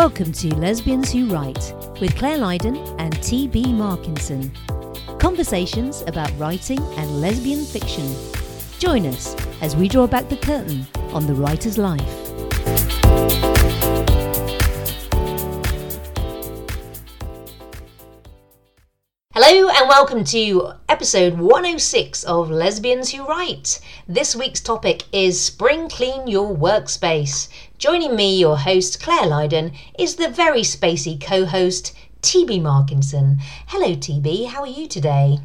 Welcome to Lesbians Who Write with Clare Lydon and T.B. Markinson. Conversations about writing and lesbian fiction. Join us as we draw back the curtain on the writer's life. And welcome to episode 106 of Lesbians Who Write. This week's topic is Spring Clean Your Workspace. Joining me, your host, Clare Lydon, is the very spacey co host, TB Markinson. Hello, TB, how are you today?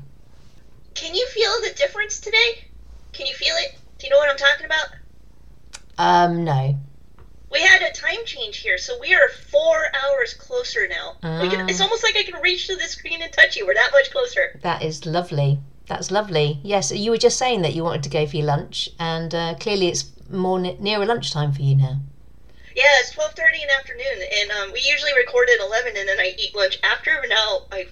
Can you feel the difference today? Can you feel it? Do you know what I'm talking about? Um, no. We had a time change here, so we are four hours closer now. We can, it's Ah. almost like I can reach to the screen and touch you. We're that much closer. That is lovely. That's lovely. Yes, you were just saying that you wanted to go for your lunch, and uh, clearly it's more ne- nearer lunchtime for you now. Yeah, it's twelve thirty in the afternoon, and um, we usually record at eleven, and then I eat lunch after. But now I,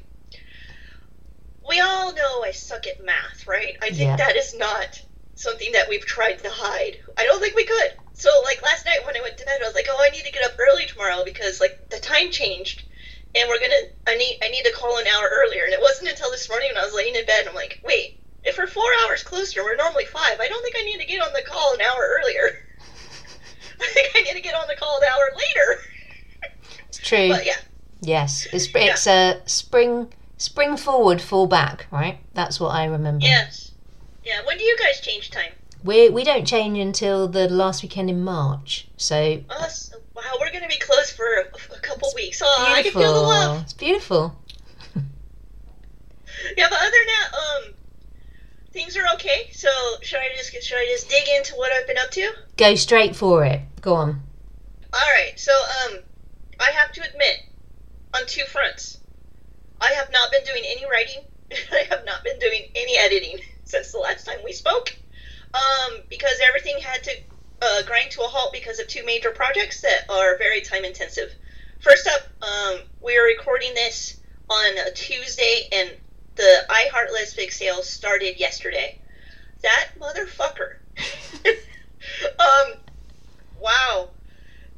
we all know I suck at math, right? I think Yeah. that is not something that we've tried to hide. I don't think we could. So like last night when I went to bed, I was like, oh, I need to get up early tomorrow because like the time changed, and we're gonna. I need I need to call an hour earlier, and it wasn't until this morning when I was laying in bed. I'm like, wait. If we're four hours closer, we're normally five. I don't think I need to get on the call an hour earlier. I think I need to get on the call an hour later. It's true. But yeah, Yes, it's it's a spring spring forward, fall back, right? That's what I remember. yes, yeah. When do you guys change time? We we don't change until the last weekend in March, so? Wow, we're gonna be closed for a, couple weeks. Oh, I can feel the beautiful. love. It's beautiful. Yeah, but other than that, um, things are okay. So should I just should I just dig into what I've been up to? Go straight for it. Go on. All right. So um, I have to admit, on two fronts, I have not been doing any writing. I have not been doing any editing since the last time we spoke. Um, because everything had to uh, grind to a halt because of two major projects that are very time intensive. First up, um, we are recording this on a Tuesday, and the iHeart Lesfic sales started yesterday. That motherfucker. um, wow.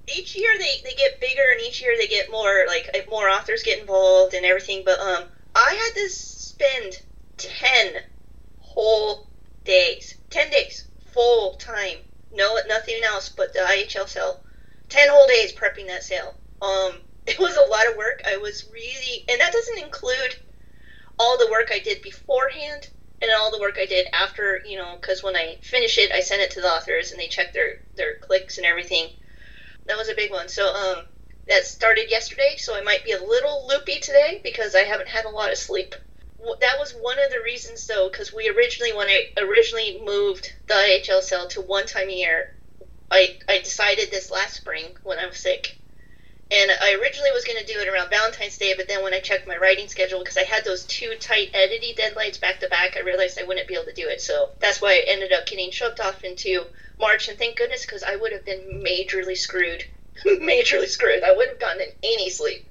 Each year they, they get bigger, and each year they get more like more authors get involved and everything. But um, I had to spend ten whole days, ten days, full time, no nothing else but the IHL sale. Ten whole days prepping that sale. Um, it was a lot of work. I was really, and that doesn't include all the work I did beforehand and all the work I did after. You know, because when I finish it, I send it to the authors and they check their their clicks and everything. That was a big one. So um, that started yesterday. So I might be a little loopy today because I haven't had a lot of sleep that was one of the reasons though because we originally when i originally moved the ihl cell to one time a year. I i decided this last spring when i was sick. And i originally was going to do it around valentine's day but then when i checked my writing schedule because i had those two tight editing deadlines back to back i realized i wouldn't be able to do it. So that's why i ended up getting shoved off into march and thank goodness because i would have been majorly screwed. Majorly screwed. I wouldn't have gotten any sleep.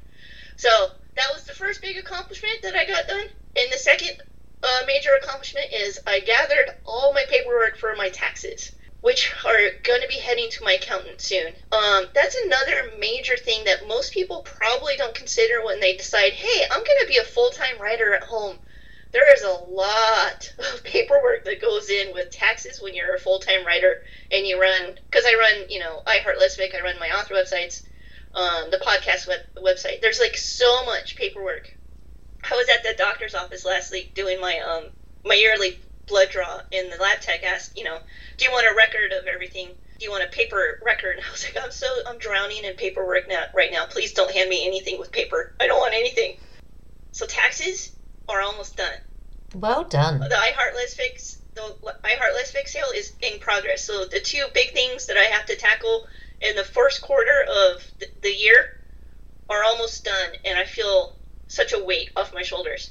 So that was the first big accomplishment that I got done. And the second uh, major accomplishment is I gathered all my paperwork for my taxes, which are going to be heading to my accountant soon. Um, that's another major thing that most people probably don't consider when they decide, hey, I'm going to be a full time writer at home. There is a lot of paperwork that goes in with taxes when you're a full time writer and you run, because I run, you know, I Heart Lesfic, I run my author websites um, the podcast web- website. There's like so much paperwork. I was at the doctor's office last week doing my um my yearly blood draw, and the lab tech asked, you know, do you want a record of everything? Do you want a paper record? And I was like, I'm so I'm drowning in paperwork now right now. Please don't hand me anything with paper. I don't want anything. So taxes are almost done. Well done. The iHeart Lesfic the iHeart Lesfic sale is in progress. So the two big things that I have to tackle in the first quarter of the year are almost done, and I feel such a weight off my shoulders.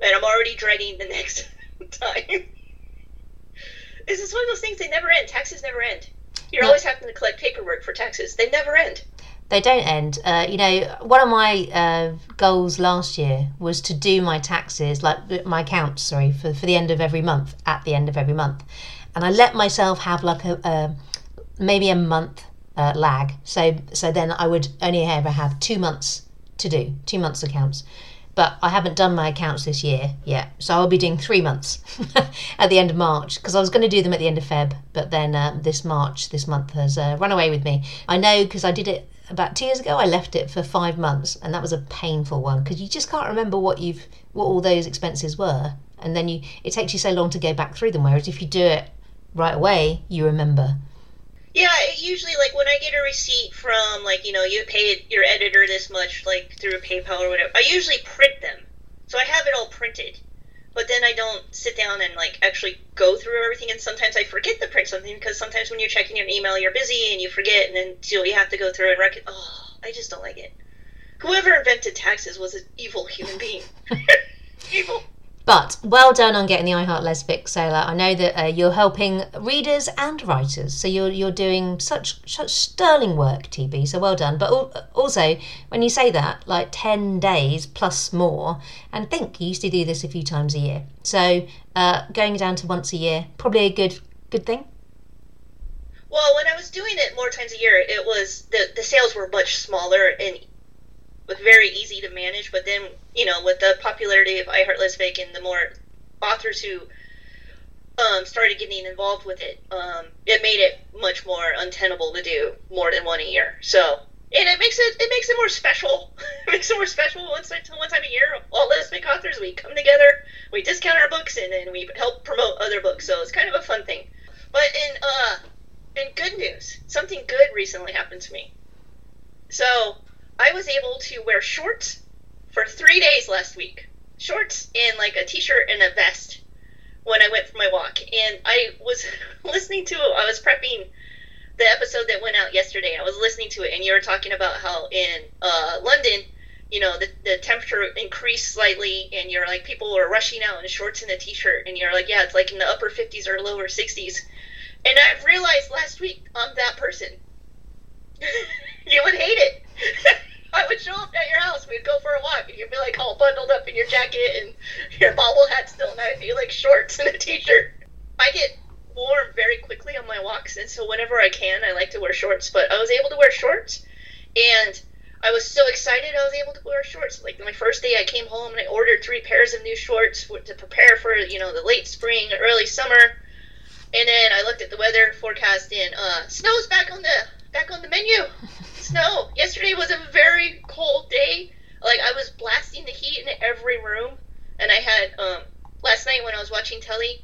And I'm already dreading the next time. this is one of those things they never end. Taxes never end. You're No. always having to collect paperwork for taxes. They never end. They don't end. Uh, you know, one of my uh, goals last year was to do my taxes, like my accounts, sorry, for, for the end of every month, at the end of every month. And I let myself have like a, a maybe a month uh, lag. So so then I would only ever have two months to do, two months accounts. But I haven't done my accounts this year yet, so I'll be doing three months at the end of March because I was going to do them at the end of Feb, but then uh, this March, this month has uh, run away with me. I know because I did it about two years ago. I left it for five months, and that was a painful one because you just can't remember what you've what all those expenses were, and then you it takes you so long to go back through them. Whereas if you do it right away, you remember. Yeah, it usually like when I get a receipt from like you know you paid your editor this much like through PayPal or whatever, I usually print them, so I have it all printed. But then I don't sit down and like actually go through everything, and sometimes I forget to print something because sometimes when you're checking your email, you're busy and you forget, and then so you have to go through and record. Oh, I just don't like it. Whoever invented taxes was an evil human being. evil. But well done on getting the iHeart Lesfic sale out. I know that uh, you're helping readers and writers, so you're you're doing such such sterling work, TB. So well done. But al- also, when you say that, like ten days plus more, and think you used to do this a few times a year. So uh, going down to once a year, probably a good good thing. Well, when I was doing it more times a year, it was the the sales were much smaller and was very easy to manage. But then, you know, with the popularity of iHeart Lesfic and the more authors who um, started getting involved with it, um, it made it much more untenable to do more than one a year. So, and it makes it it makes it more special. it makes it more special once one time a year. All Lesfic authors we come together, we discount our books, and then we help promote other books. So it's kind of a fun thing. But in uh, in good news, something good recently happened to me. So I was able to wear shorts for three days last week. Shorts and like a t-shirt and a vest when I went for my walk. And I was listening to I was prepping the episode that went out yesterday. I was listening to it, and you were talking about how in uh, London, you know, the, the temperature increased slightly, and you're like people were rushing out in shorts and a t-shirt, and you're like, yeah, it's like in the upper 50s or lower 60s. And I realized last week I'm that person. you would hate it. I would show up at your house. We'd go for a walk, and you'd be like all bundled up in your jacket and your bobble hat still, and I'd be like shorts and a t-shirt. I get warm very quickly on my walks, and so whenever I can, I like to wear shorts. But I was able to wear shorts, and I was so excited I was able to wear shorts. Like my first day, I came home and I ordered three pairs of new shorts to prepare for you know the late spring, early summer. And then I looked at the weather forecast, and uh, snow's back on the back on the menu snow. Yesterday was a very cold day. Like I was blasting the heat in every room, and I had um last night when I was watching telly,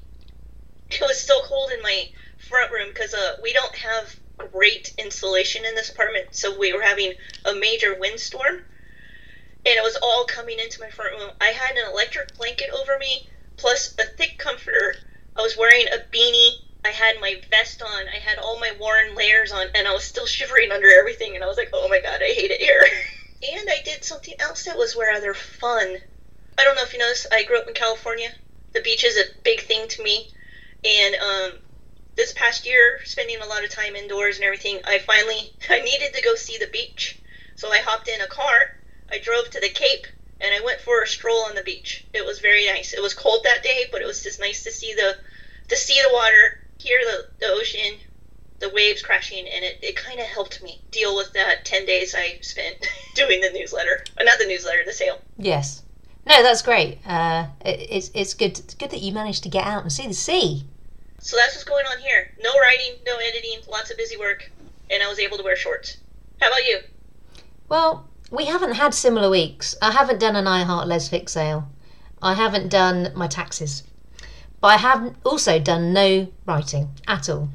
it was still cold in my front room because uh we don't have great insulation in this apartment, so we were having a major windstorm, and it was all coming into my front room. I had an electric blanket over me, plus a thick comforter. I was wearing a beanie I had my vest on, I had all my worn layers on, and I was still shivering under everything. And I was like, oh my god, I hate it here. and I did something else that was rather fun. I don't know if you know this. I grew up in California. The beach is a big thing to me, and um, this past year, spending a lot of time indoors and everything, I finally I needed to go see the beach. So I hopped in a car. I drove to the Cape and I went for a stroll on the beach. It was very nice. It was cold that day, but it was just nice to see the to see the water hear the, the ocean, the waves crashing, and it, it kind of helped me deal with that 10 days I spent doing the newsletter. Uh, not the newsletter, the sale. Yes. No, that's great. Uh, it, it's, it's good it's good that you managed to get out and see the sea. So that's what's going on here. No writing, no editing, lots of busy work, and I was able to wear shorts. How about you? Well, we haven't had similar weeks. I haven't done an iHeart Lesfic sale. I haven't done my taxes. But I have also done no writing at all,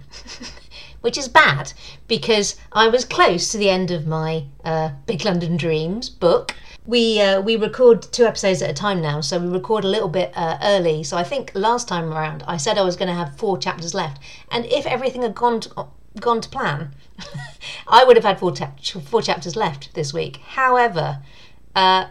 which is bad because I was close to the end of my uh, Big London Dreams book. We uh, we record two episodes at a time now, so we record a little bit uh, early. So I think last time around I said I was going to have four chapters left, and if everything had gone to, gone to plan, I would have had four, ta- four chapters left this week. However, uh,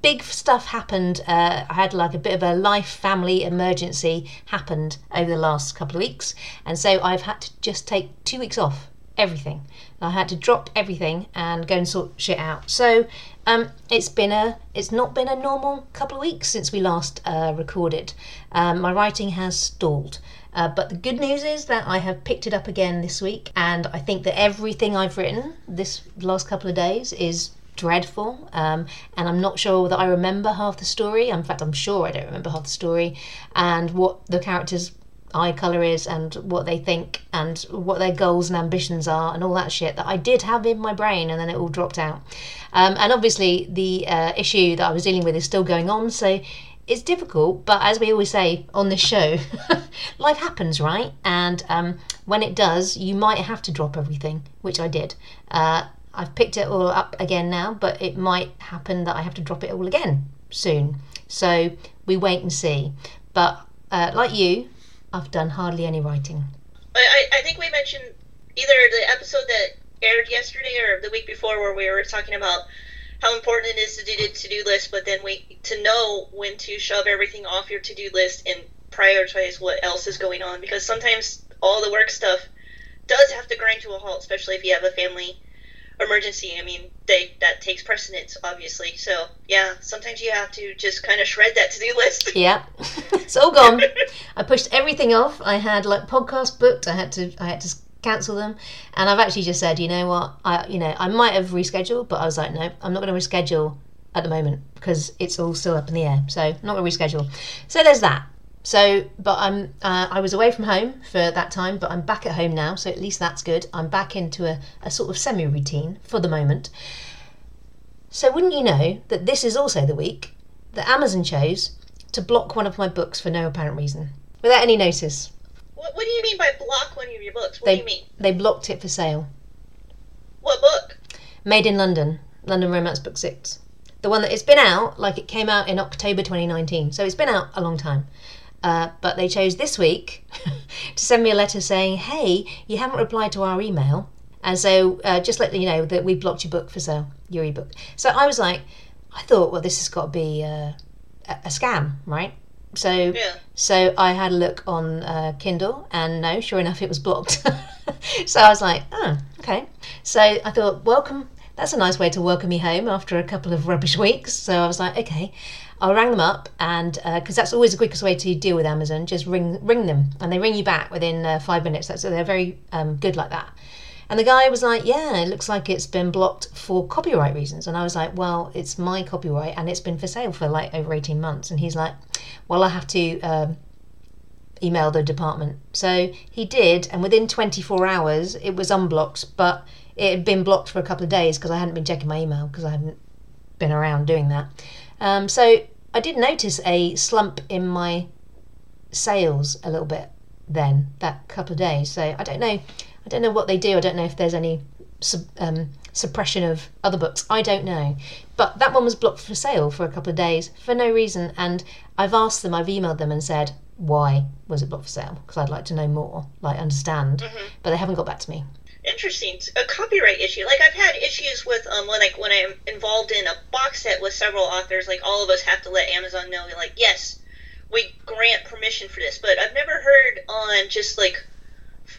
big stuff happened. Uh, I had like a bit of a life family emergency happened over the last couple of weeks, and so I've had to just take two weeks off everything. I had to drop everything and go and sort shit out. So um, it's been a it's not been a normal couple of weeks since we last uh, recorded. Um, my writing has stalled. Uh, but the good news is that I have picked it up again this week, and I think that everything I've written this last couple of days is dreadful. Um, and I'm not sure that I remember half the story. In fact, I'm sure I don't remember half the story and what the characters' eye colour is and what they think and what their goals and ambitions are and all that shit that I did have in my brain and then it all dropped out. Um, and obviously, the uh, issue that I was dealing with is still going on. So it's difficult, but as we always say on this show, life happens, right? And um, when it does, you might have to drop everything, which I did. Uh, I've picked it all up again now, but it might happen that I have to drop it all again soon. So we wait and see. But uh, like you, I've done hardly any writing. I, I think we mentioned either the episode that aired yesterday or the week before where we were talking about how important it is to do the to-do list, but then we to know when to shove everything off your to-do list and prioritize what else is going on because sometimes all the work stuff does have to grind to a halt, especially if you have a family emergency. I mean, they that takes precedence, obviously. So yeah, sometimes you have to just kind of shred that to do list. Yeah, it's all gone. I pushed everything off. I had like podcast booked. I had to I had to cancel them, and I've actually just said, you know what, I you know I might have rescheduled, but I was like, no, I'm not going to reschedule at the moment because it's all still up in the air. So I'm not going to reschedule. So there's that. So, but I'm uh, I was away from home for that time, but I'm back at home now, so at least that's good. I'm back into a, a sort of semi routine for the moment. So, wouldn't you know that this is also the week that Amazon chose to block one of my books for no apparent reason, without any notice. What, what do you mean by block one of your books? What they, do you mean? They blocked it for sale. What book? Made in London, London Romance Book Six. The one that it's been out, like it came out in October 2019, so it's been out a long time. Uh, but they chose this week to send me a letter saying, hey, you haven't replied to our email. And so uh, just let you know that we blocked your book for sale, your ebook. So I was like, I thought, well, this has got to be uh, a, a scam, right? So, Yeah. so I had a look on uh, Kindle, and no, sure enough, it was blocked. so I was like, oh, okay. So I thought, welcome. That's a nice way to welcome me home after a couple of rubbish weeks. So I was like, okay. I rang them up, and because that's always the quickest way to deal with Amazon, just ring ring them, and they ring you back within uh, five minutes. So they're very um, good like that. And the guy was like, Yeah, it looks like it's been blocked for copyright reasons. And I was like, Well, it's my copyright and it's been for sale for like over 18 months. And he's like, Well, I have to um, email the department. So he did, and within 24 hours, it was unblocked, but it had been blocked for a couple of days because I hadn't been checking my email because I hadn't been around doing that. Um, so I did notice a slump in my sales a little bit then that couple of days. So I don't know. I don't know what they do. I don't know if there's any um, suppression of other books. I don't know. But that one was blocked for sale for a couple of days for no reason. And I've asked them. I've emailed them and said why was it blocked for sale because I'd like to know more, like understand. But they haven't got back to me. Interesting. A copyright issue. Like I've had issues with um when like when I'm involved in a box set with several authors, like all of us have to let Amazon know like, yes, we grant permission for this. But I've never heard on just like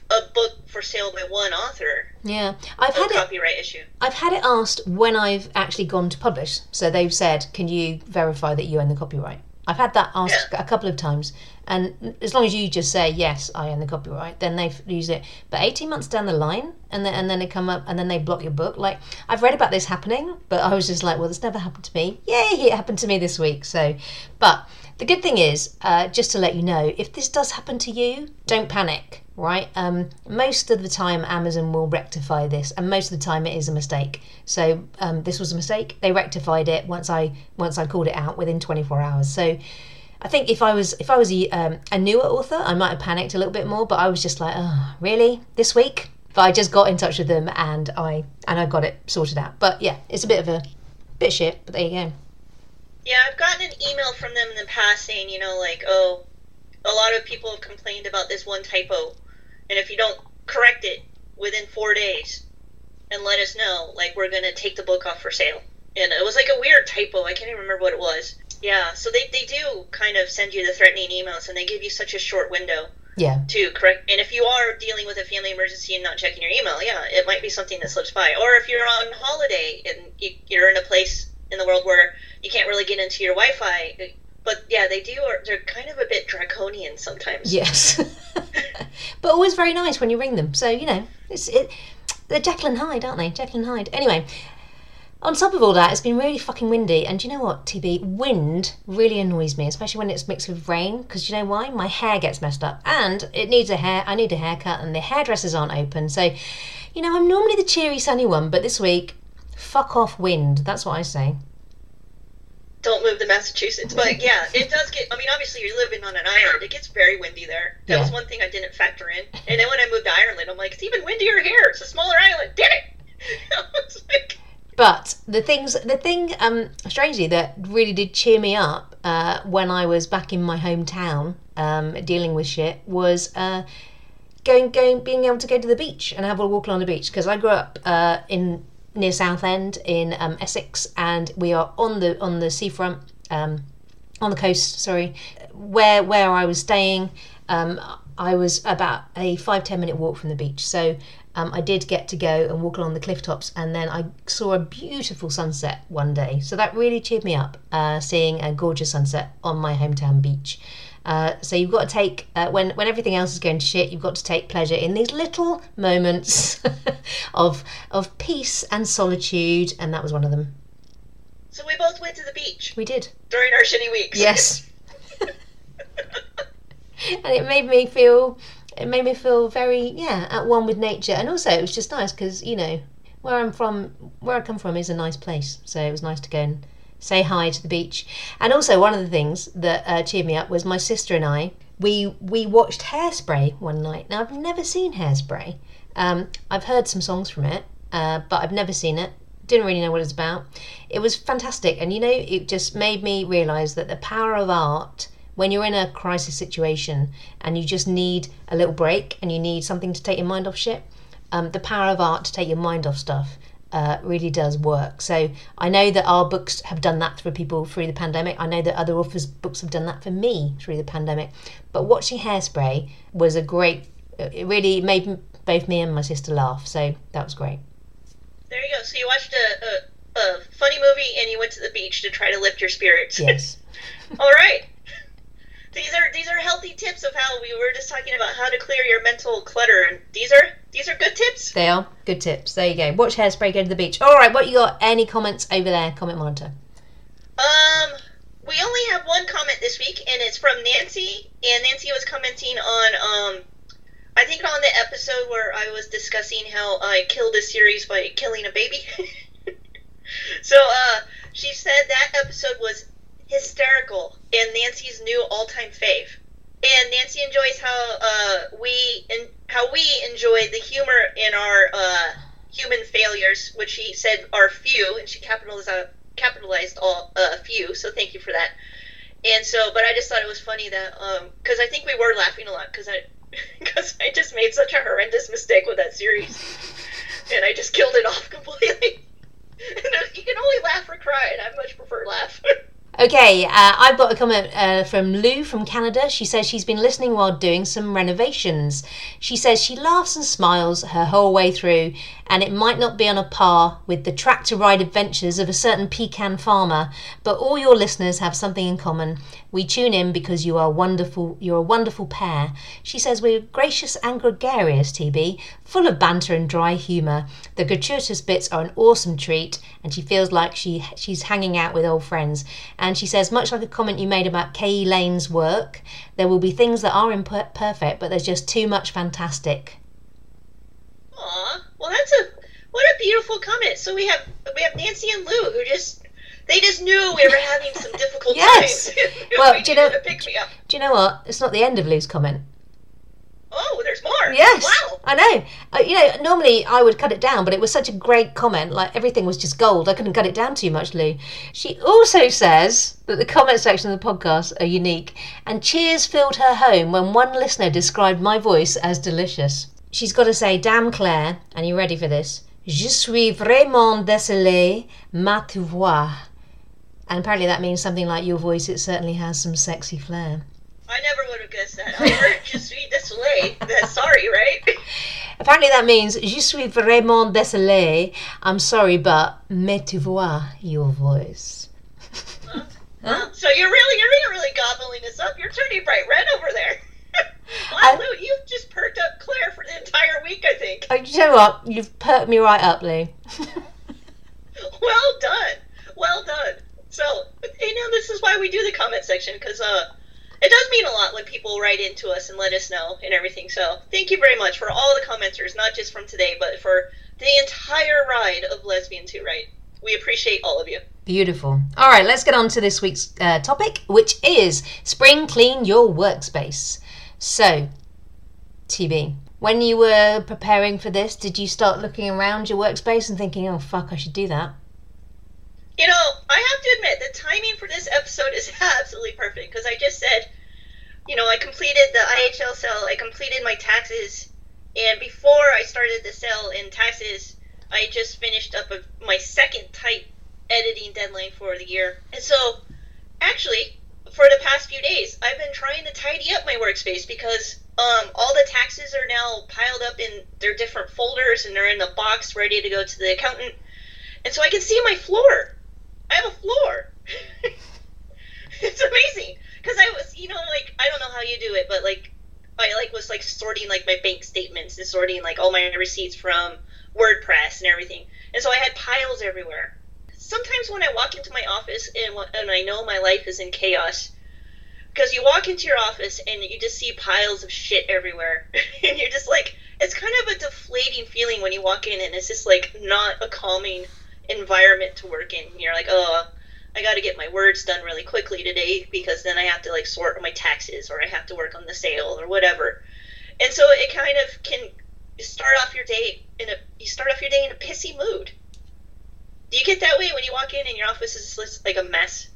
a book for sale by one author Yeah, I've had it. copyright issue. I've had it asked when I've actually gone to publish. So they've said, "Can you verify that you own the copyright?" I've had that asked a couple of times, and as long as you just say yes, I own the copyright, then they use it. But eighteen months down the line, and then and then they come up and then they block your book. Like I've read about this happening, but I was just like, well, this never happened to me. Yay, it happened to me this week. So, but the good thing is, uh, just to let you know, if this does happen to you, don't panic. Right? Um, most of the time, Amazon will rectify this, and most of the time, it is a mistake. So um, this was a mistake. They rectified it once I once I called it out within 24 hours. So I think if I was if I was a, um, a newer author, I might have panicked a little bit more. But I was just like, oh, really, this week? But I just got in touch with them and I and I got it sorted out. But yeah, it's a bit of a bit shit. But there you go. Yeah, I've gotten an email from them in the past saying, you know, like, oh, a lot of people have complained about this one typo, and if you don't correct it within four days and let us know, like, we're gonna take the book off for sale. And it was like a weird typo. I can't even remember what it was. Yeah, so they, they do kind of send you the threatening emails and they give you such a short window Yeah. to correct. And if you are dealing with a family emergency and not checking your email, yeah, it might be something that slips by. Or if you're on holiday and you, you're in a place in the world where you can't really get into your Wi Fi. Eh, but yeah, they do, they're kind of a bit draconian sometimes. Yes. but always very nice when you ring them. So, you know, it's it they're Jekyll and Hyde, aren't they? Jekyll and Hyde. Anyway, on top of all that, it's been really fucking windy. And you know what, TB? Wind really annoys me, especially when it's mixed with rain. Because you know why? My hair gets messed up. And it needs a hair, I need a haircut, and the hairdressers aren't open. So, you know, I'm normally the cheery, sunny one, but this week, fuck off wind. That's what I say. Don't move to Massachusetts. But yeah, it does get, I mean, obviously you're living on an island. It gets very windy there. That Yeah. was one thing I didn't factor in. And then when I moved to Ireland, I'm like, it's even windier here. It's a smaller island. Damn it! I was like, But the things, the thing, um, strangely, that really did cheer me up uh, when I was back in my hometown um, dealing with shit was uh, going, going, being able to go to the beach and have a walk along the beach because I grew up uh, in near Southend in um, Essex, and we are on the on the seafront, um, on the coast. Sorry, where where I was staying. Um, I was about a five ten minute walk from the beach, so um, I did get to go and walk along the cliff tops, and then I saw a beautiful sunset one day. So that really cheered me up, uh, seeing a gorgeous sunset on my hometown beach. Uh, so you've got to take uh, when when everything else is going to shit, you've got to take pleasure in these little moments of of peace and solitude, and that was one of them. so we both went to the beach We did, during our shitty weeks. yes, and it made me feel it made me feel very yeah at one with nature, and also it was just nice because you know where I'm from, where I come from is a nice place, so it was nice to go and say hi to the beach. And also one of the things that uh, cheered me up was my sister and I. We we watched Hairspray one night. Now I've never seen Hairspray. Um, I've heard some songs from it, uh, but I've never seen it. Didn't really know what it's about. It was fantastic, and you know, it just made me realise that the power of art when you're in a crisis situation and you just need a little break and you need something to take your mind off shit, um, the power of art to take your mind off stuff uh, really does work. So I know that our books have done that for people through the pandemic. I know that other authors' books have done that for me through the pandemic. But watching Hairspray was a great. It really made both me and my sister laugh. So that was great. There you go. So you watched a, a, a funny movie and you went to the beach to try to lift your spirits. Yes. All right. These are these are healthy tips of how we were just talking about how to clear your mental clutter, and these are these are good tips. They are good tips. There you go. Watch Hairspray, go to the beach. All right, what you got? Any comments over there? Comment monitor. Um, we only have one comment this week, and it's from Nancy. And Nancy was commenting on, um, I think on the episode where I was discussing how I killed a series by killing a baby. so, uh, she said that episode was hysterical and Nancy's new all-time fave. And Nancy enjoys how uh, we in, how we enjoy the humor in our uh, human failures, which she said are few, and she capitalized uh, capitalized all uh, few. So thank you for that. And so, but I just thought it was funny that because I think we were laughing a lot because I because I just made such a horrendous mistake with that series, and I just killed it off completely. uh, you can only laugh or cry, and I much prefer laugh. Okay, uh, I've got a comment uh, from Lou from Canada. She says she's been listening while doing some renovations. She says she laughs and smiles her whole way through, and it might not be on a par with the tractor ride adventures of a certain pecan farmer, but all your listeners have something in common. We tune in because you are wonderful. You're a wonderful pair. She says we're gracious and gregarious, TB, full of banter and dry humour. The gratuitous bits are an awesome treat, and she feels like she she's hanging out with old friends. And she says, much like a comment you made about Kay Lane's work, there will be things that are imperfect, but there's just too much fantastic. Aw, well that's a what a beautiful comment. So we have we have Nancy and Lou who just they just knew we were having some difficult Yes. times. Well, we do you know- pick me up. Do you know what? It's not the end of Lou's comment. Oh, there's more. Yes, Wow. I know. Uh, you know, normally I would cut it down, but it was such a great comment. Like everything was just gold. I couldn't cut it down too much, Lou. She also says that the comment section of the podcast are unique, and cheers filled her home when one listener described my voice as delicious. She's got to say, "Damn Clare," and you ready for this? Je suis vraiment désolée, ma tu vois. And apparently that means something like your voice, it certainly has some sexy flair. I never would have guessed that. I heard je suis désolé. That's sorry, right? Apparently that means je suis vraiment désolé. I'm sorry, but mais tu vois your voice. Huh? So you're really, you're really gobbling this up. You're turning bright red over there. wow, Lou, you've just perked up Clare for the entire week, I think. Oh, you know what? You've perked me right up, Lou. well done. Well done. So, you know, this is why we do the comment section, because uh, it does mean a lot when people write into us and let us know and everything. So, thank you very much for all the commenters, not just from today, but for the entire ride of Lesbian Who Write. We appreciate all of you. Beautiful. All right, let's get on to this week's uh, topic, which is spring clean your workspace. So, TB, when you were preparing for this, did you start looking around your workspace and thinking, oh, fuck, I should do that? You know, I have to admit, the timing for this episode is absolutely perfect because I just said, you know, I completed the IHL sale, I completed my taxes, and before I started the sale in taxes, I just finished up a, my second type editing deadline for the year. And so, actually, for the past few days, I've been trying to tidy up my workspace because um, all the taxes are now piled up in their different folders and they're in a box ready to go to the accountant. And so I can see my floor. I have a floor. it's amazing because I was, you know, like I don't know how you do it, but like I like was like sorting like my bank statements and sorting like all my receipts from WordPress and everything. And so I had piles everywhere sometimes when I walk into my office and, and I know my life is in chaos, because you walk into your office and you just see piles of shit everywhere, and you're just like, it's kind of a deflating feeling when you walk in and it's just like not a calming environment to work in. You're like, oh, I got to get my words done really quickly today because then I have to like sort my taxes or I have to work on the sale or whatever. And so it kind of can start off your day in a you start off your day in a pissy mood do you get that way when you walk in and your office is like a mess?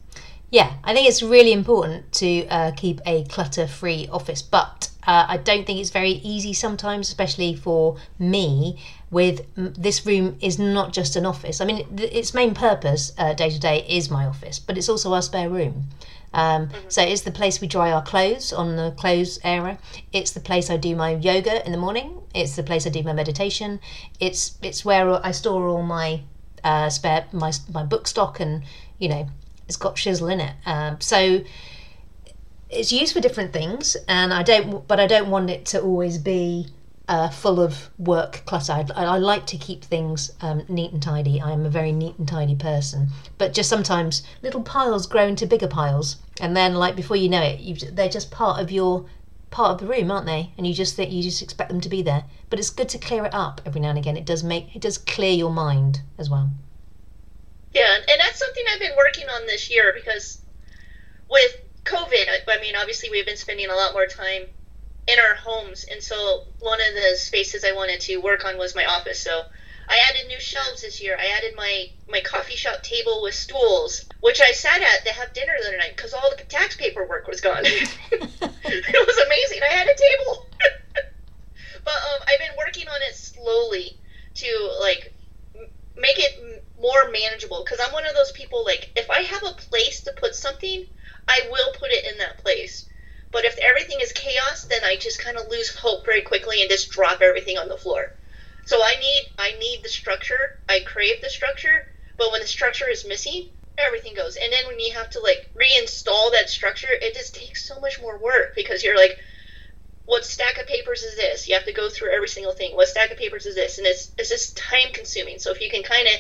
Yeah, I think it's really important to uh, keep a clutter free office, but uh, I don't think it's very easy sometimes, especially for me. With this room is not just an office. I mean, its main purpose day to day is my office, but it's also our spare room. Um, mm-hmm. So it's the place we dry our clothes on the clothes area. It's the place I do my yoga in the morning. It's the place I do my meditation. It's it's where I store all my uh, spare my my book stock, and you know it's got shizzle in it. Um, so it's used for different things, and I don't, but I don't want it to always be uh, full of work clutter. I, I like to keep things um, neat and tidy. I am a very neat and tidy person, but just sometimes little piles grow into bigger piles, and then like before you know it, you, they're just part of your part of the room, aren't they? And you just think you just expect them to be there. But it's good to clear it up every now and again. It does make it does clear your mind as well. Yeah, and that's something I've been working on this year because with COVID, I mean, obviously we've been spending a lot more time in our homes, and so one of the spaces I wanted to work on was my office. So I added new shelves this year. I added my my coffee shop table with stools, which I sat at to have dinner the other night because all the tax paperwork was gone. it was amazing. I had a table, but um, I've been working on it slowly to like make it more manageable because I'm one of those people like if I have a place to put something, I will put it in that place. But if everything is chaos, then I just kind of lose hope very quickly and just drop everything on the floor. So I need I need the structure. I crave the structure, but when the structure is missing, everything goes. And then when you have to like reinstall that structure, it just takes so much more work because you're like, what stack of papers is this? You have to go through every single thing. What stack of papers is this? And it's it's just time consuming. So if you can kind of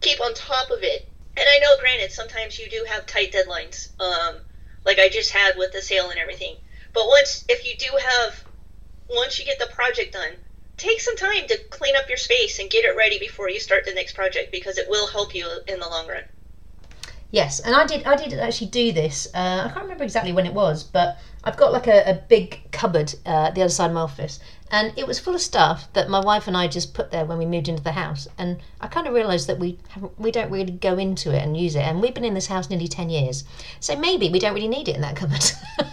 keep on top of it, and I know, granted, sometimes you do have tight deadlines, um, like I just had with the sale and everything. But once if you do have, once you get the project done, take some time to clean up your space and get it ready before you start the next project because it will help you in the long run. Yes, and I did. I did actually do this. Uh, I can't remember exactly when it was, but I've got like a, a big cupboard uh, the other side of my office, and it was full of stuff that my wife and I just put there when we moved into the house. And I kind of realised that we we don't really go into it and use it, and we've been in this house nearly ten years, so maybe we don't really need it in that cupboard.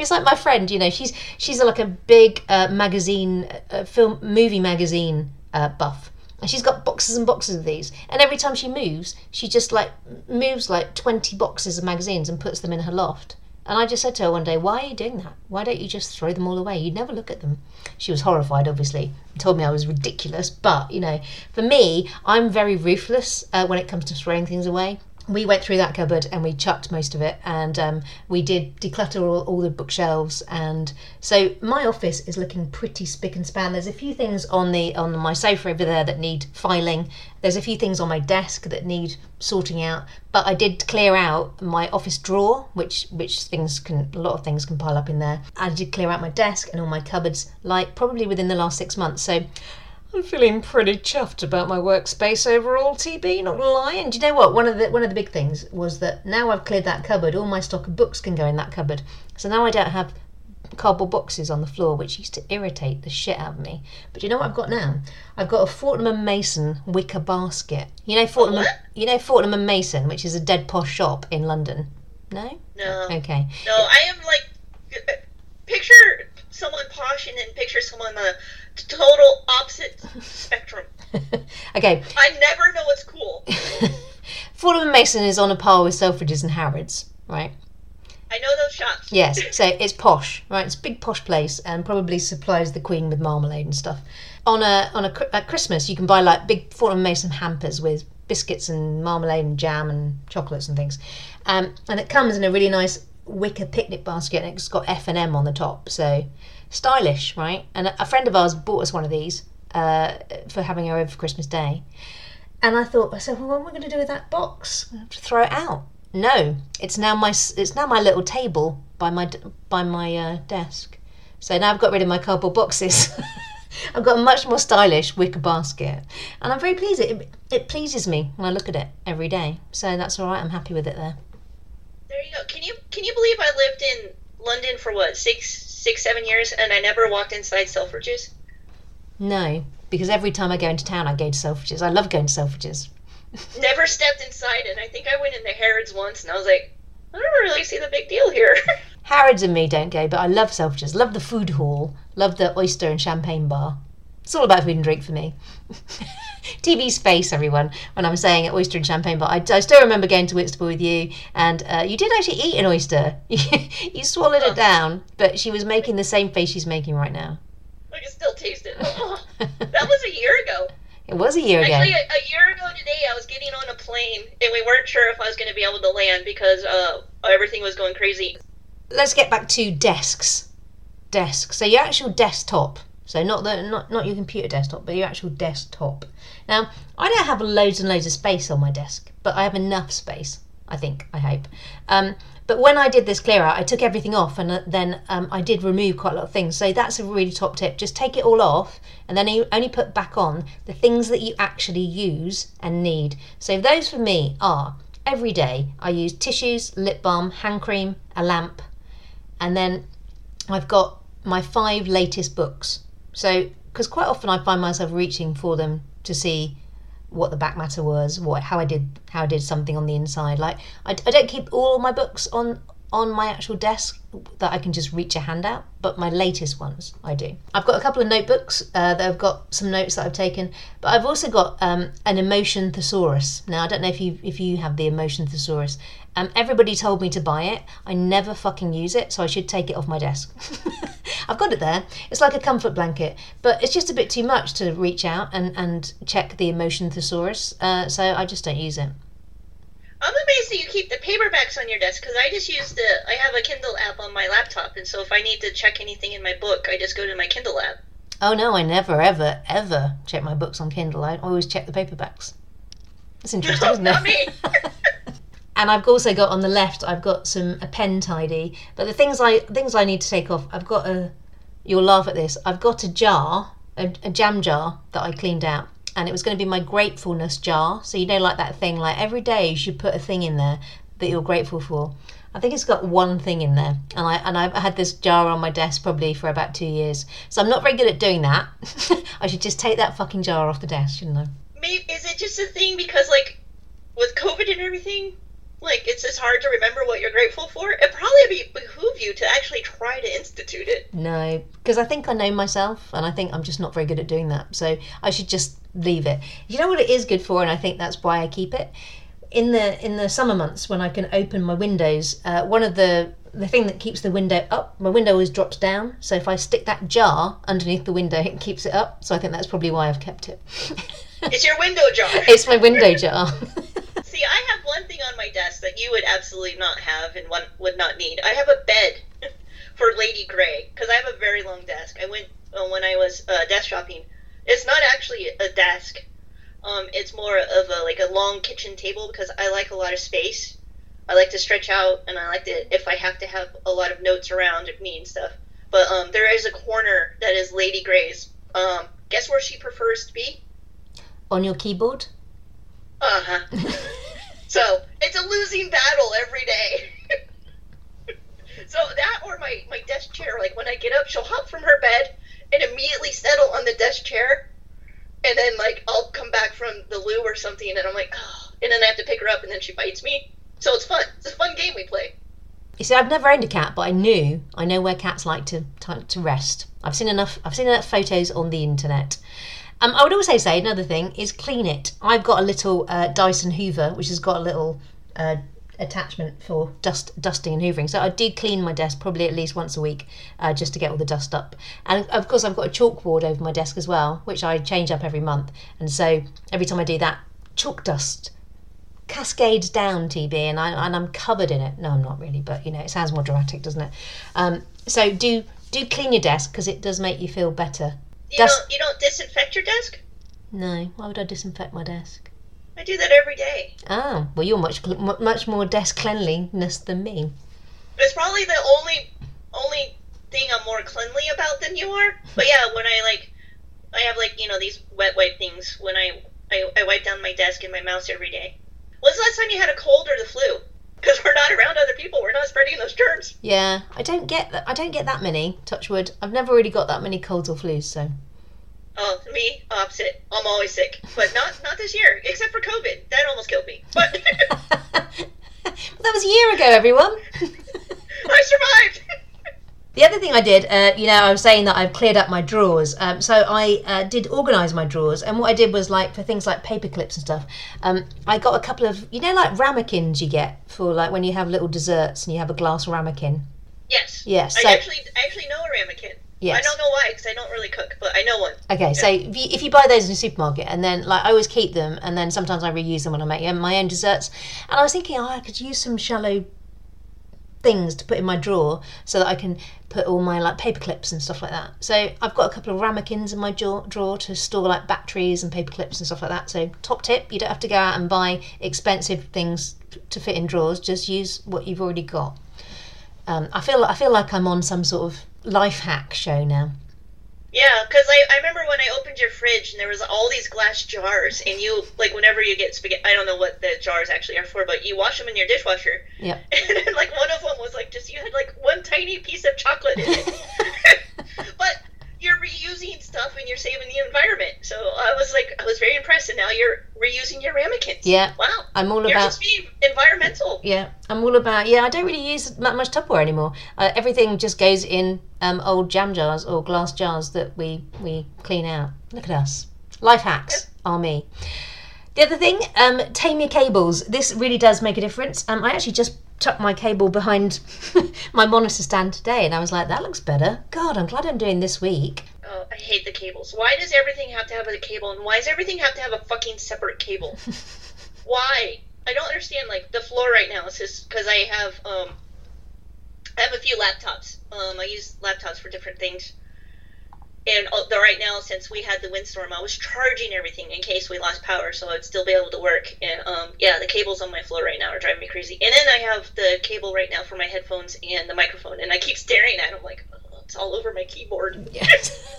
It's like my friend, you know, she's she's like a big uh, magazine, uh, film, movie magazine uh, buff, And she's got boxes and boxes of these. And every time she moves, she just like moves like 20 boxes of magazines and puts them in her loft. And I just said to her one day, Why are you doing that? Why don't you just throw them all away? You'd never look at them. She was horrified, obviously, told me I was ridiculous. But, you know, for me, I'm very ruthless uh, when it comes to throwing things away we went through that cupboard and we chucked most of it and um, we did declutter all, all, the bookshelves and so my office is looking pretty spick and span. There's a few things on the on my sofa over there that need filing. There's a few things on my desk that need sorting out but i did clear out my office drawer which which things can a lot of things can pile up in there. I did clear out my desk and all my cupboards like probably within the last six months. So I'm feeling pretty chuffed about my workspace overall, TB, not gonna lie. And do you know what? One of the one of the big things was that now I've cleared that cupboard, all my stock of books can go in that cupboard. So now I don't have cardboard boxes on the floor, which used to irritate the shit out of me. But you know what I've got now? I've got a Fortnum and Mason wicker basket. You know Fortnum, you know Fortnum and Mason, which is a dead posh shop in London. No. No. Okay. No, I am like picture someone posh and then picture someone the total opposite spectrum. okay. I never know what's cool. Fortnum and Mason is on a par with Selfridges and Harrods, right? I know those shops. Yes, so it's posh, right? It's a big posh place and probably supplies the Queen with marmalade and stuff. On a on a at Christmas, you can buy like big and Mason hampers with biscuits and marmalade and jam and chocolates and things, um, and it comes in a really nice wicker picnic basket and it's got F and M on the top, so stylish, right? And a friend of ours bought us one of these uh, for having her over for Christmas Day. And I thought, I said, well, what am I going to do with that box? Throw it out. No, it's now my it's now my little table by my by my uh, desk. So now I've got rid of my cardboard boxes. I've got a much more stylish wicker basket, and I'm very pleased. It it pleases me when I look at it every day. So that's all right. I'm happy with it there. There you go. Can you can you believe I lived in London for what six six, seven years, and I never walked inside Selfridges. No, because every time I go into town, I go to Selfridges. I love going to Selfridges. never stepped inside it. I think I went into Harrods once, and I was like, I don't really see the big deal here. Harrods and me don't go, but I love Selfridges. Love the food hall. Love the oyster and champagne bar. It's all about food and drink for me. TB's face, everyone, when I'm saying oyster and champagne But I, I still remember going to Whitstable with you, and uh, you did actually eat an oyster. you swallowed it down, but she was making the same face she's making right now. I can still taste it. that was a year ago. It was a year ago. Actually, a, a, year ago today, I was getting on a plane, and we weren't sure if I was going to be able to land because uh, everything was going crazy. Let's get back to desks. Desks. So your actual desktop so not the not not your computer desktop, but your actual desktop. Now, I don't have loads and loads of space on my desk, but I have enough space. I think. I hope. Um, but when I did this clear out, I took everything off, and uh, then um, I did remove quite a lot of things. So that's a really top tip. Just take it all off, and then you only put back on the things that you actually use and need. So those for me are every day. I use tissues, lip balm, hand cream, a lamp, and then I've got my five latest books. So, because quite often I find myself reaching for them to see what the back matter was, what how I did how I did something on the inside. Like I, I don't keep all my books on on my actual desk that I can just reach a hand out, but my latest ones I do. I've got a couple of notebooks uh, that have got some notes that I've taken, but I've also got um, an emotion thesaurus. Now I don't know if you if you have the emotion thesaurus. Um, everybody told me to buy it. I never fucking use it, so I should take it off my desk. I've got it there. It's like a comfort blanket, but it's just a bit too much to reach out and, and check the emotion thesaurus, uh, so I just don't use it. I'm amazed that you keep the paperbacks on your desk because I just use the. I have a Kindle app on my laptop, and so if I need to check anything in my book, I just go to my Kindle app. Oh no, I never, ever, ever check my books on Kindle. I always check the paperbacks. That's interesting, no, isn't it? And I've also got on the left, I've got some a pen tidy. But the things I things I need to take off, I've got a. You'll laugh at this. I've got a jar, a, a jam jar that I cleaned out and it was going to be my gratefulness jar. So you know, like that thing, like every day you should put a thing in there that you're grateful for. I think it's got one thing in there, and I and I've had this jar on my desk probably for about two years. So I'm not very good at doing that. I should just take that fucking jar off the desk, shouldn't I? Maybe is it just a thing because like with COVID and everything, like it's just hard to remember what you're grateful for. It probably be behoove you to actually try to institute it. No, because I think I know myself, and I think I'm just not very good at doing that. So I should just leave it. You know what it is good for, and I think that's why I keep it. In the in the summer months when I can open my windows, uh, one of the the thing that keeps the window up, my window always drops down. So if I stick that jar underneath the window, it keeps it up. So I think that's probably why I've kept it. It's your window jar. it's my window jar. See, I have one thing on my desk that you would absolutely not have and one would not need. I have a bed for Lady Grey because I have a very long desk. I went uh, when I was uh, desk shopping. It's not actually a desk. Um, it's more of a like a long kitchen table because I like a lot of space. I like to stretch out, and I like to if I have to have a lot of notes around me and stuff. But um, there is a corner that is Lady Grey's. Um, guess where she prefers to be? On your keyboard? Uh huh. so it's a losing battle every day. so that or my my desk chair. Like when I get up, she'll hop from her bed and immediately settle on the desk chair, and then like I'll come back from the loo or something, and I'm like, oh, and then I have to pick her up, and then she bites me. So it's fun. It's a fun game we play. You see, I've never owned a cat, but I knew I know where cats like to to, to rest. I've seen enough. I've seen enough photos on the internet. Um, I would also say another thing is clean it. I've got a little uh, Dyson Hoover, which has got a little uh, attachment for dust dusting and hoovering. So I do clean my desk probably at least once a week, uh, just to get all the dust up. And of course, I've got a chalkboard over my desk as well, which I change up every month. And so every time I do that, chalk dust cascades down TB, and I and I'm covered in it. No, I'm not really, but you know, it sounds more dramatic, doesn't it? Um, so do do clean your desk because it does make you feel better You Dust- don't you don't disinfect your desk? No, why would I disinfect my desk? I do that every day. Oh, well, you're much cl- much more desk cleanliness than me. It's probably the only only thing I'm more cleanly about than you are. But yeah, when I like, I have like you know these wet wipe things when I I, I wipe down my desk and my mouse every day. When's the last time you had a cold or the flu? Because we're not around other people, we're not spreading those germs. Yeah, I don't get that. I don't get that many. Touch wood. I've never really got that many colds or flus. So Oh, me opposite. I'm always sick, but not not this year, except for COVID. That almost killed me, but that was a year ago, everyone. I survived. The other thing I did, uh, you know, I was saying that I've cleared up my drawers. Um, so I uh, did organise my drawers, and what I did was like for things like paper clips and stuff. Um, I got a couple of, you know, like ramekins you get for like when you have little desserts and you have a glass ramekin. yes. Yes. So I actually I actually know a ramekin. Yes. I don't know why, because I don't really cook, but I know one. Okay, so if you, if you buy those in a supermarket, and then like I always keep them, and then sometimes I reuse them when I make my own desserts. And I was thinking, oh, I could use some shallow things to put in my drawer so that I can put all my like paper clips and stuff like that. So I've got a couple of ramekins in my drawer, drawer to store like batteries and paper clips and stuff like that. So top tip, you don't have to go out and buy expensive things to fit in drawers. Just use what you've already got. Um, I feel I feel like I'm on some sort of life hack show now. Yeah, because I, I remember when I opened your fridge and there was all these glass jars, and you like whenever you get spaghetti, I don't know what the jars actually are for, but you wash them in your dishwasher, Yep. and then like one of them was like just you had like one tiny piece of chocolate in it, but you're reusing stuff and you're saving the environment. So I was like, I was very impressed, and now you're reusing your ramekins. Yeah. Wow. I'm all You're about just being environmental. Yeah, I'm all about. Yeah, I don't really use that much Tupperware anymore. Uh, everything just goes in um, old jam jars or glass jars that we we clean out. Look at us, life hacks are me. The other thing, um, tame your cables. This really does make a difference. Um, I actually just tucked my cable behind my monitor stand today, and I was like, that looks better. God, I'm glad I'm doing this week. Oh, I hate the cables. Why does everything have to have a cable, and why does everything have to have a fucking separate cable? why? I don't understand. Like the floor right now is just because I have um, I have a few laptops. Um, I use laptops for different things. And right now, since we had the windstorm, I was charging everything in case we lost power, so I'd still be able to work. And um, yeah, the cables on my floor right now are driving me crazy. And then I have the cable right now for my headphones and the microphone, and I keep staring at them like "Oh, it's all over my keyboard. Yes.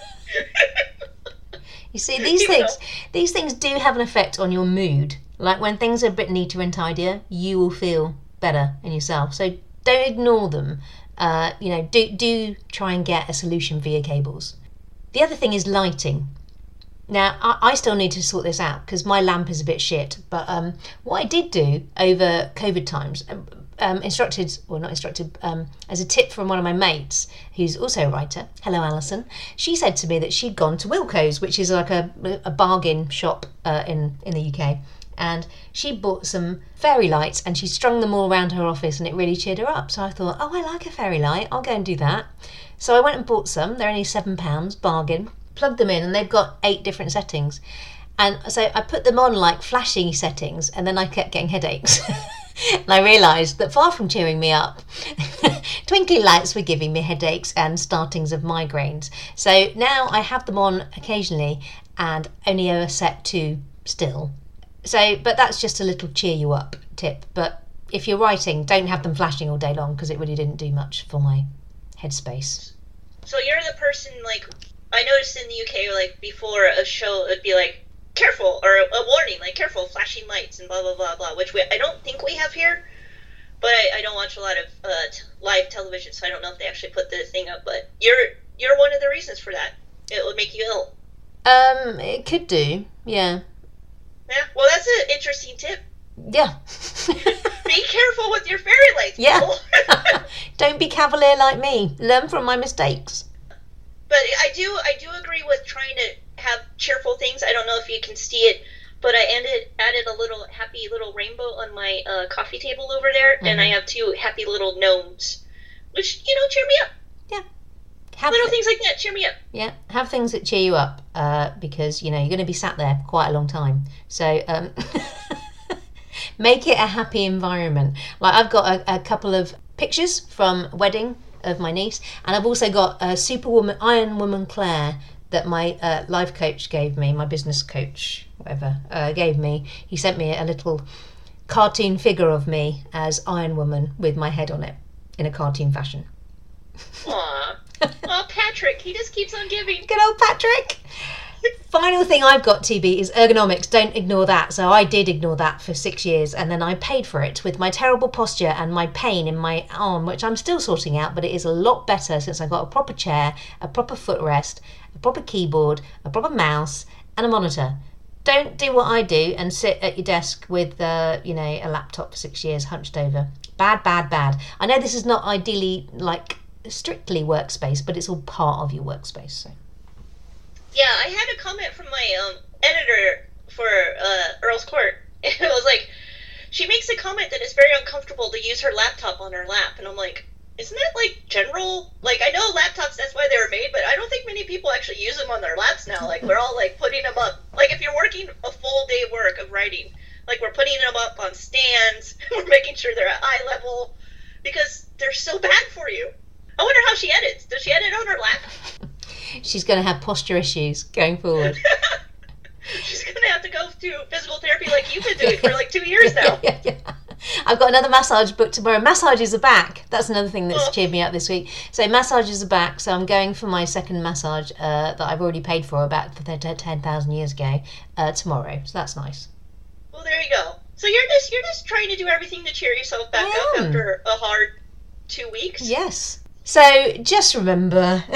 You see, these You things these things do have an effect on your mood. Like when things are a bit neater and tidier, you will feel better in yourself. So don't ignore them. Uh, you know, do do try and get a solution via cables. The other thing is lighting. Now, I, I still need to sort this out because my lamp is a bit shit. But um, what I did do over COVID times, um, um, instructed, or not instructed, um, as a tip from one of my mates, who's also a writer. Hello, Alison. She said to me that she'd gone to Wilko's, which is like a, a bargain shop uh, in in the UK, and she bought some fairy lights and she strung them all around her office, and it really cheered her up. So I thought, oh, I like a fairy light. I'll go and do that. So I went and bought some. They're only seven pounds, bargain. Plugged them in, and they've got eight different settings. And so I put them on like flashy settings, and then I kept getting headaches. and I realised that far from cheering me up, twinkly lights were giving me headaches and startings of migraines. So now I have them on occasionally and only ever set to still. So, but that's just a little cheer you up tip. But if you're writing, don't have them flashing all day long because it really didn't do much for my headspace. So you're the person like I noticed in the UK like before a show it'd be like careful or a warning like careful flashing lights and blah blah blah blah which we, I don't think we have here but I, I don't watch a lot of uh, t- live television so I don't know if they actually put the thing up but you're you're one of the reasons for that it would make you ill Um, it could do, yeah, yeah well that's an interesting tip yeah. be careful with your fairy lights Yeah. don't be cavalier like me. Learn from my mistakes. But I do I do agree with trying to have cheerful things. I don't know if you can see it, but I ended added a little happy little rainbow on my uh, coffee table over there, and I Mhm. have two happy little gnomes, which you know cheer me up. Have Little things like that cheer me up. Yeah, have things that cheer you up uh, because you know you're going to be sat there for quite a long time. So um, make it a happy environment. Like I've got a, a couple of pictures from wedding of my niece, and I've also got a Superwoman Iron Woman Clare that my uh, life coach gave me, my business coach, whatever, uh, gave me. He sent me a little cartoon figure of me as Iron Woman with my head on it in a cartoon fashion. Aw, Patrick, he just keeps on giving. Good old Patrick. Final thing I've got, TB, is ergonomics. Don't ignore that. So I did ignore that for six years, and then I paid for it with my terrible posture and my pain in my arm, which I'm still sorting out. But it is a lot better since I got a proper chair, a proper footrest, a proper keyboard, a proper mouse, and a monitor. Don't do what I do and sit at your desk with, uh, you know, a laptop for six years hunched over. Bad, bad, bad. I know this is not ideally like strictly workspace, but it's all part of your workspace. So. Yeah, I had a comment from my um, editor for uh, Earl's Court. It was like, she makes a comment that it's very uncomfortable to use her laptop on her lap, and I'm like, isn't that like general? Like, I know laptops, that's why they were made, but I don't think many people actually use them on their laps now. Like, we're all like putting them up. Like, if you're working a full day work of writing, like, we're putting them up on stands, we're making sure they're at eye level, because they're so bad for you. I wonder how she edits. Does she edit on her lap? She's going to have posture issues going forward. She's gonna have to go to physical therapy like you've been doing for like two years now. yeah, yeah. I've got another massage booked tomorrow. Massages are back. That's another thing that's Oh. cheered me up this week. So massages are back. So I'm going for my second massage uh, that I've already paid for about ten thousand years ago uh, tomorrow. So that's nice. Well, there you go. So you're just you're just trying to do everything to cheer yourself back up after a hard two weeks. Yes. So just remember,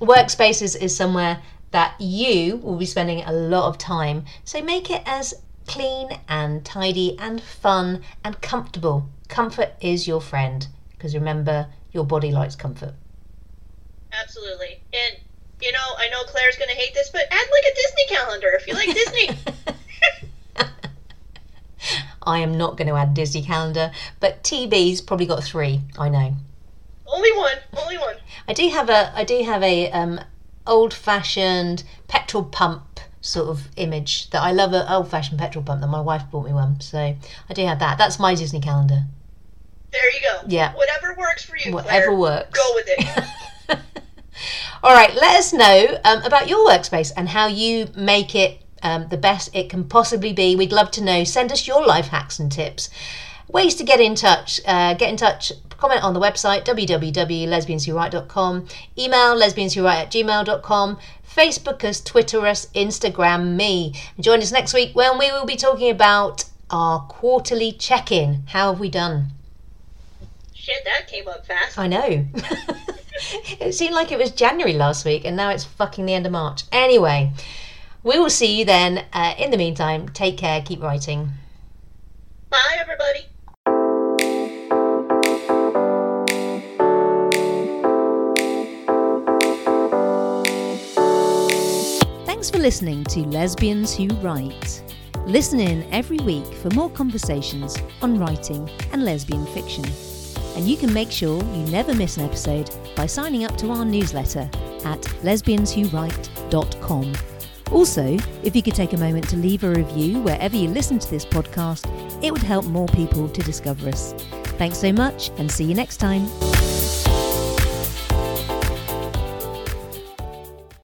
workspaces is somewhere that you will be spending a lot of time. So make it as clean and tidy and fun and comfortable. Comfort is your friend because remember, your body likes comfort. Absolutely. And you know, I know Clare's gonna hate this, but add like a Disney calendar if you like Disney. I am not going to add Disney calendar, but TB's probably got three. I know. Only one. Only one. I do have a I do have a um, old fashioned petrol pump sort of image that I love an old fashioned petrol pump that my wife bought me one. So I do have that. That's my Disney calendar. There you go. Yeah. Whatever works for you, Whatever Clare. works. Go with it. All right, let us know um, about your workspace and how you make it um, the best it can possibly be. We'd love to know. Send us your life hacks and tips. Ways to get in touch. Uh, get in touch. Comment on the website www.lesbianswhowrite.com. Email lesbianswhowrite at gmail.com. Facebook us, Twitter us, Instagram me. And join us next week when we will be talking about our quarterly check in. How have we done? Shit, that came up fast. I know. it seemed like it was January last week, and now it's fucking the end of March. Anyway, we will see you then. Uh, in the meantime, take care, keep writing. Bye, everybody. Thanks for listening to Lesbians Who Write. Listen in every week for more conversations on writing and lesbian fiction. And you can make sure you never miss an episode by signing up to our newsletter at lesbianswhowrite.com. Also, if you could take a moment to leave a review wherever you listen to this podcast, it would help more people to discover us. Thanks so much and see you next time.